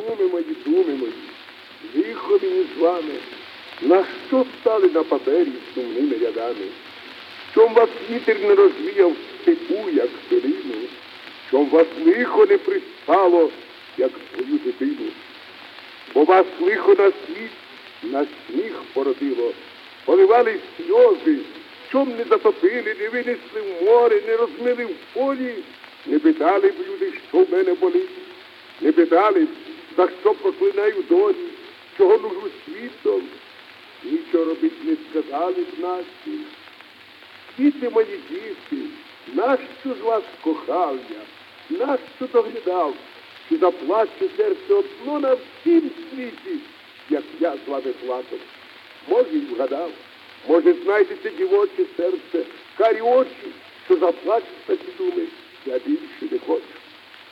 Думи мої, думи мої, лихо мені з вами, на що стали на папері сумними рядами? Чом вас вітер не розвіяв степу, як пилину? Чом вас лихо не пристало, як твою дитину? Бо вас лихо на світ, на сміх породило, поливали сльози, чом не затопили, не винесли в море, не розмили в полі, не питали б люди, що в мене болить, не питали б, за що проклинаю долі, чого нужу світом, нічого робить не сказали б наші. Діти мої діти, нащо з вас кохав я, нащо доглядав, чи заплаче серце одно на всім світі, як я з вами плакав. Може, й вгадав, може, знайдете дівоче серце, карі очі, що заплачуть такі думи, я більше не хочу.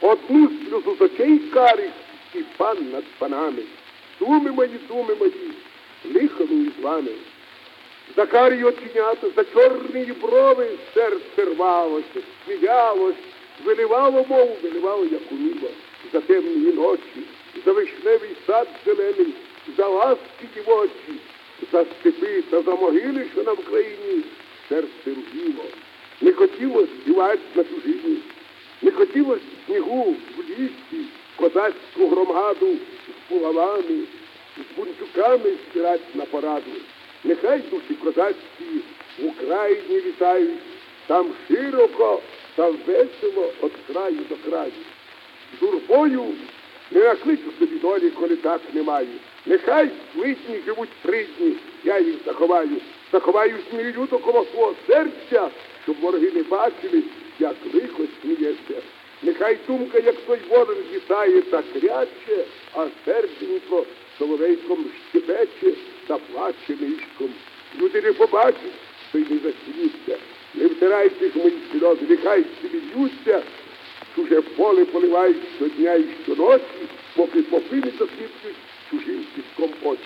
Одну сльозу з очей карих і пан над панами. Думи мої, думи мої, лихану із вами. За карі оченята, за чорні брови серце рвалося, сміялось, виливало мову, виливало, як у уміло, за темні ночі, за вишневий сад зелений, за ласки дівочі, за степи та за могили, що на Вкраїні серце рубіло. Не хотіло співати на чужині, не хотілося снігу в лісі, козацьку громаду з булавами, з бунчуками спирать на пораду. Нехай душі козацькі в Україні вітають, там широко та весело від краю до краю. Журбою не накличу собі долі, коли так немає. Нехай литні живуть три дні, я їх заховаю. Заховаю змію до коло свого серця, щоб вороги не бачили, як лихо сміється. Нехай думка, як той ворон вітає та кряче, а серденько соловейком щепече та плаче нишком. Люди не побачать, то й не засміються. Не втирайте ж мої сльози, нехай сміються, чуже поле поливають щодня і щоночі, поки попи не засвітлюють чужим піском очі.